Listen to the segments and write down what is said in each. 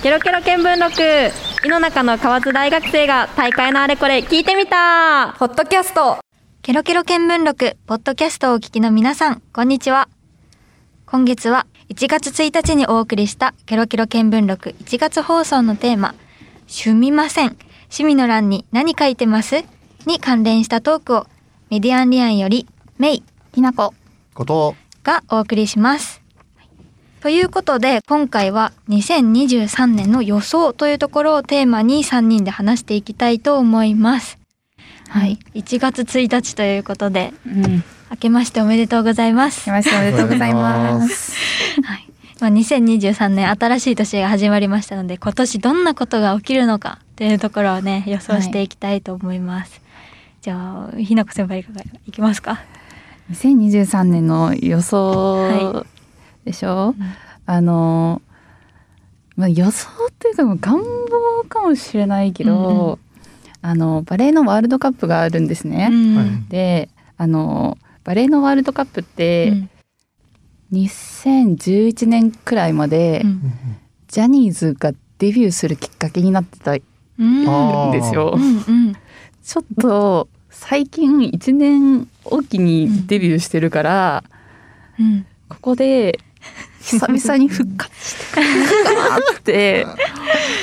ケロケロ見聞録。井の中の河津大学生が大会のあれこれ聞いてみた。ポッドキャスト。ケロケロ見聞録。ポッドキャストをお聞きの皆さんこんにちは。今月は1月1日にお送りしたケロケロ見聞録。1月放送のテーマ趣味ません。趣味の欄に何書いてます？に関連したトークをメディアンリアンよりメイ、ひなここと。がお送りします。ということで今回は2023年の予想というところをテーマに3人で話していきたいと思います。はい、1月1日ということでうん明けましておめでとうございます。来ましたおめでとうございます はい。まあ、2023年新しい年が始まりましたので今年どんなことが起きるのかというところをね予想していきたいと思います。じゃあひなこ先輩からいきますか？2023年の予想でしょ、うん。あのまあ予想っていうかもう願望かもしれないけど、うんうあのバレーのワールドカップがあるんですね、うんはい。であのバレーのワールドカップっうてん2011年くらいまで、うん。ジャニーズがデビューするきっかけになってたんですよ。うん。うんちょっと最近1年おきにデビューしてるから、うん。ここで久々に復活してくれるかなって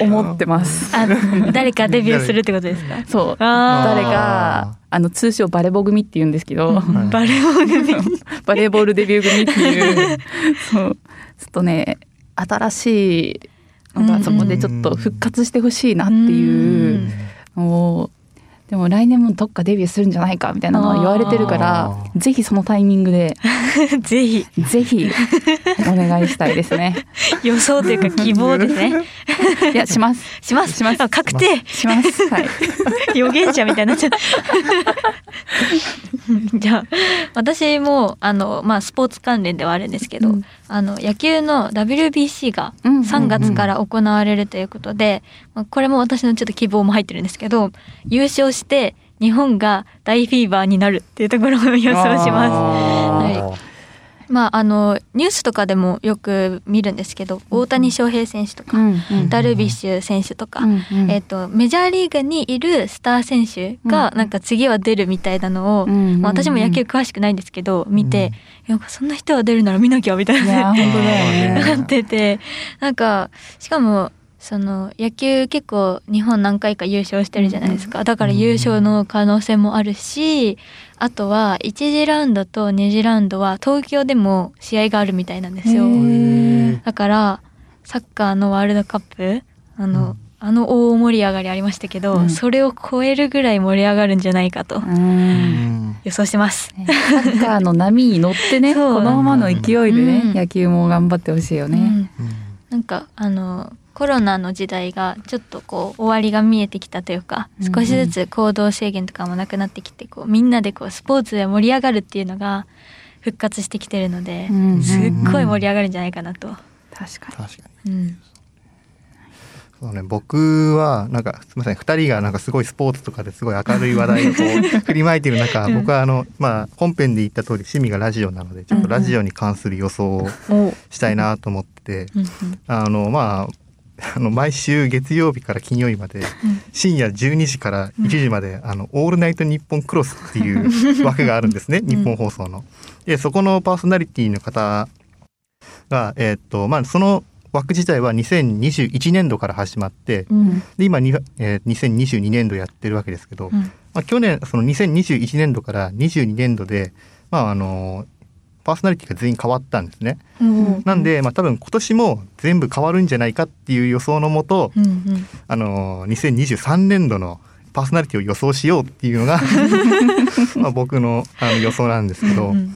思ってます。あの誰かデビューするってことですか？そう。誰があの通称バレボ組って言うんですけど、うん バレーボ組バレーボールデビュー組。っていうそう。ちょっとね新しいそこでちょっと復活してほしいなっていうのをでも来年もどっかデビューするんじゃないかみたいなのは言われてるからあぜひそのタイミングで ぜひ。ぜひお願いしたいですね。予想というか希望ですね。いやします。します。します。あ確定。します。はい。予言者みたいになっちゃったじゃあ私もあのまあスポーツ関連ではあるんですけど、うん。あの野球の WBC がうん3月から行われるということで、まあこれも私のちょっと希望も入ってるんですけど優勝して日本が大フィーバーになるっていうところを予想します。あまああのニュースとかでもよく見るんですけど大谷翔平選手とか、うんうんダルビッシュ選手とか、うんうん。えっとメジャーリーグにいるスター選手がうん。なんか次は出るみたいなのを、うんうんうん。まあ、私も野球詳しくないんですけど見て、なん。かそんな人は出るなら見なきゃみたいな本当だよね。なっててなんかしかもその野球結構日本何回か優勝してるじゃないですか。だから優勝の可能性もあるしあとは1次ラウンドと2次ラウンドは東京でも試合があるみたいなんですよ。だからサッカーのワールドカップあの、うん。あの大盛り上がりありましたけど、うん。それを超えるぐらい盛り上がるんじゃないかと予想してます。ねサッカーの波に乗ってねこのままの勢いでね、うん。野球も頑張ってほしいよね。うん。なんかあのコロナの時代がちょっとこう終わりが見えてきたというかうんうん。少しずつ行動制限とかもなくなってきてこうみんなでこうスポーツで盛り上がるっていうのが復活してきてるので、うんうんすっごい盛り上がるんじゃないかなと。確か確かに。うん。そうね僕はなんかすみません2人がなんかすごいスポーツとかですごい明るい話題をこう 振りまいている中、うん僕はあのまあ本編で言った通り趣味がラジオなのでちょっとラジオに関する予想をお。したいなと思って、うん。あのまああの毎週月曜日から金曜日まで深夜12時から1時まで「あのオールナイトニッポンクロス」っていう枠があるんですね日本放送の。でそこのパーソナリティの方が、えーっとまあ、その枠自体は2021年度から始まってうん。で今に、えー2022年度やってるわけですけど、うん。まあ、去年その2021年度から22年度で、まあ、あのパーソナリティが全員変わったんですね。うんなんで、まあ、多分今年も全部変わるんじゃないかっていう予想のもと、うんうん。あの2023年度のパーソナリティを予想しようっていうのが まあ僕のあの予想なんですけど、うん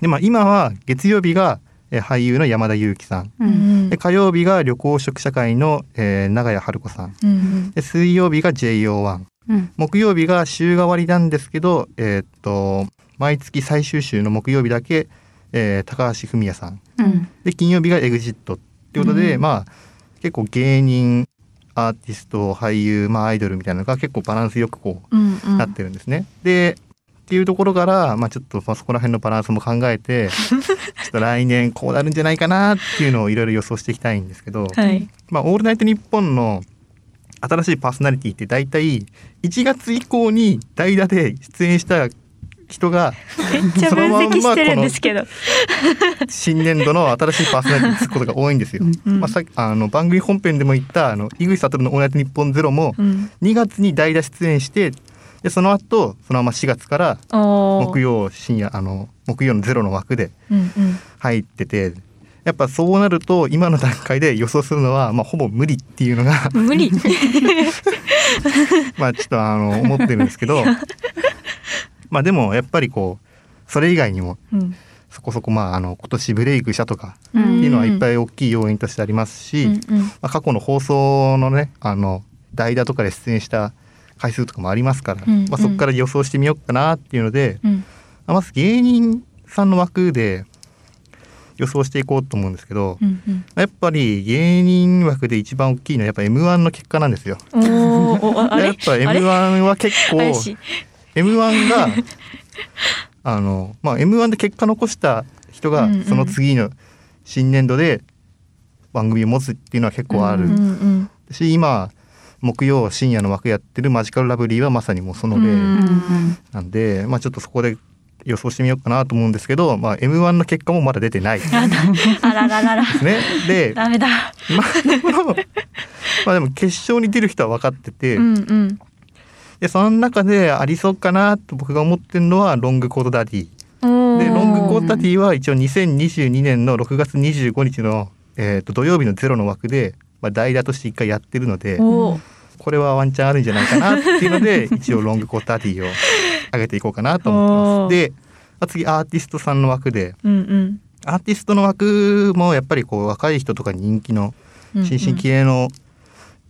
でまあ、今は月曜日がえー俳優の山田裕貴さん。う。うん。んで火曜日が旅行食社会の、えー長屋春子さん。うんで水曜日が JO1 うん。木曜日が週替わりなんですけど、えーっと毎月最終週の木曜日だけ、えー高橋文哉さんうんで金曜日が EXIT っていうことで、うんまあ結構芸人アーティスト俳優、まあ、アイドルみたいなのが結構バランスよくこうんううんなってるんですね。でっていうところから、まあ、ちょっとまあそこら辺のバランスも考えて ちょっと来年こうなるんじゃないかなっていうのをいろいろ予想していきたいんですけど、はい。まあ、オールナイトニッポンの新しいパーソナリティって大体1月以降に代打で出演した人がめっちゃ分析してるんですけど。新年度の新しいパーソナリティにつくことが多いんですよ。うんまあ、さっきあの番組本編でも言ったあの井口悟の「オールナイトニッポンゼロもうん。2月に代打出演してでその後そのまま4月から木。曜深夜あの木曜のゼロの枠でうんうん。入っててやっぱそうなると今の段階で予想するのは、まあ、ほぼ無理っていうのが無理。まあちょっとあの思ってるんですけど まあでもやっぱりこうそれ以外にもうん。そこそこまああの今年ブレイクしたとかうんっていうのはいっぱい大きい要因としてありますし、うんうん。まあ、過去の放送のねあの代打とかで出演した回数とかもありますから、うんうんまあ、そこから予想してみようかなっていうので、うん。まず芸人さんの枠で予想していこうと思うんですけど、うんうん。やっぱり芸人枠で一番大きいのはやっぱ m 1の結果なんですよ。やっぱ m あれ1は結構怪しい m 1が あの、まあ、m 1で結果残した人がその次の新年度で番組を持つっていうのは結構ある。し今木曜深夜の枠やってるマジカルラブリーはまさにもうその例うんなんで、まあちょっとそこで予想してみようかなと思うんですけど、まあ、m 1の結果もまだ出てないであらららら。すね。で、ま ダメだ。あ、まあでも決勝に出る人は分かってて、うんうん。でその中でありそうかなと僕が思ってるのはロングコートダディ。でロングコートダディは一応2022年の6月25日の、えー、と土曜日のゼロの枠で、まあ、代打として一回やってるのでこれはワンチャンあるんじゃないかなっていうので 一応ロングコートダディを上げていこうかなと思ってます。で、まあ次アーティストさんの枠でうんうんアーティストの枠もやっぱりこう若い人とかに人気の。新進気鋭の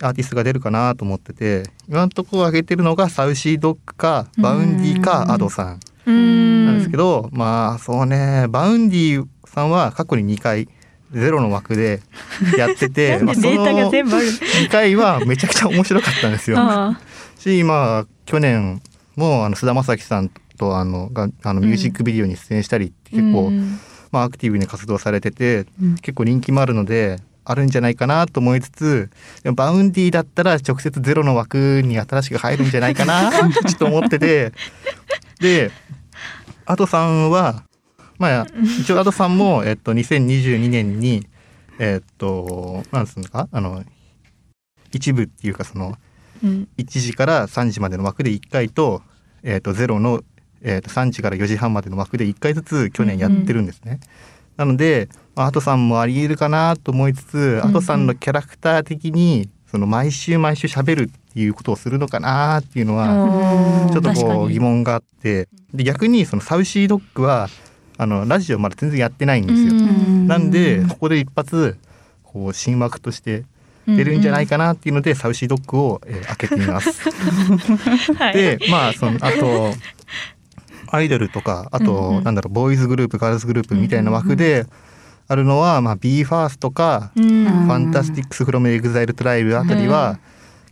アーティストが出るかなと思ってて今のところ上げてるのが Saucy Dog か Vaundy か Ado さん。なんですけど、まあそうね Vaundy さんは過去に2回ゼロの枠でやってて まあその全部ある？2回はめちゃくちゃ面白かったんですよ。あしまあ去年もあの菅田将暉さんとあのがあのミュージックビデオに出演したりってー結構、うんまあ、アクティブに活動されてて、うん結構人気もあるのであるんじゃないかなと思いつつでも Vaundy だったら直接ゼロの枠に新しく入るんじゃないかな ちょっと思ってて。で Ado さんはまあ一応 Ado さんも、えっと、2022年にえっとなんですかあの一部っていうかそのうん。1時から3時までの枠で1回と,、えー、と0の、えー、と3時から4時半までの枠で1回ずつ去年やってるんですね。なので、まあ、アトさんもありえるかなと思いつつ、うんアトさんのキャラクター的にその毎週毎週喋るっていうことをするのかなっていうのはちょっとこう疑問があって。で逆にそのサウシードッグはあのラジオまだ全然やってないんですよ。うん。なんでここで一発こう新枠として出るんじゃないかなっていうので、 Saucy Dog を、えー挙げてみます。はい。でまあそのあとアイドルとかあと、うんうん。なんだろうボーイズグループガールズグループみたいな枠であるのは、まあ、BE:FIRST か、うん。 FANTASTICS from EXILE TRIBE あたりは、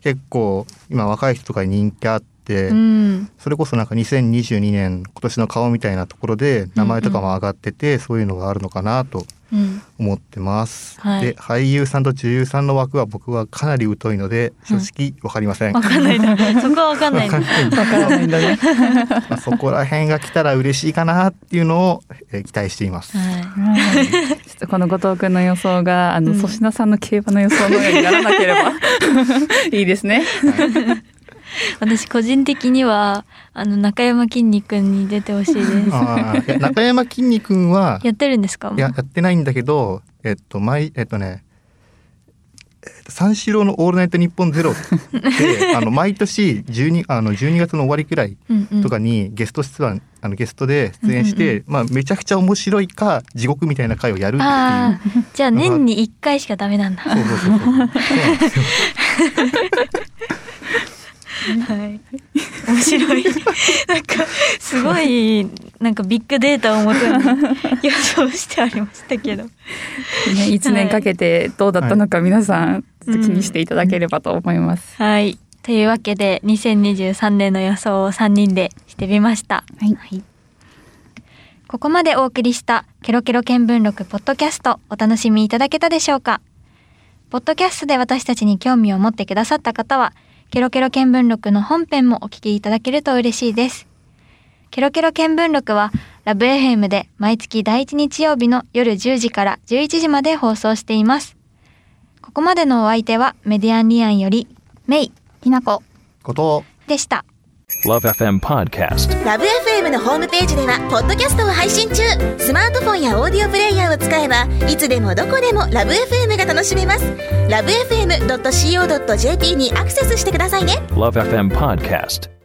結構今若い人とかに人気あって、うん。それこそなんか2022年今年の顔みたいなところで名前とかも上がってて、そういうのがあるのかなとうん思ってます。はいで俳優さんと女優さんの枠は僕はかなり疎いので正直わかりません。わかんないんだ そこはわかんないんだわかんないわからないんだね。まあそこら辺が来たら嬉しいかなっていうのを、えー期待しています。はいちょっとこの後藤くんの予想があのうん粗品さんの競馬の予想のようにならなければ いいですね。私個人的にはあの中山きんに君に出てほしいです。中山きんに君はやってるんですか？いややってないんだけどえっと毎えっとねえっと三四郎のオールナイトニッポンゼロって あの毎年12あの12月の終わりくらいうんうん。とかにゲスト出演あのゲストで出演して、うんまあめちゃくちゃ面白いか地獄みたいな回をやるっていう。じゃあ年に一回しかダメなんだ。そうそうそうそう。はい。面白い。なんかすごいなんかビッグデータをもとに予想してありましたけど。ね、1年かけてどうだったのか皆さん気にしていただければと思います。はい。というわけで2023年の予想を3人でしてみました。はい。ここまでお送りしたケロケロ見聞録ポッドキャストお楽しみいただけたでしょうか？ポッドキャストで私たちに興味を持ってくださった方はケロケロ見聞録の本編もお聞きいただけると嬉しいです。ケロケロ見聞録はラブ FM で毎月第1日曜日の夜10時から11時まで放送しています。ここまでのお相手はメディアンリアンよりメイひなこことでした。Love FM Podcast. ラブ f m のホームページではポッドキャストを配信中スマートフォンやオーディオプレイヤーを使えばいつでもどこでもラブ f m が楽しめます LoveFM.co.jp にアクセスしてくださいね Love FM Podcast.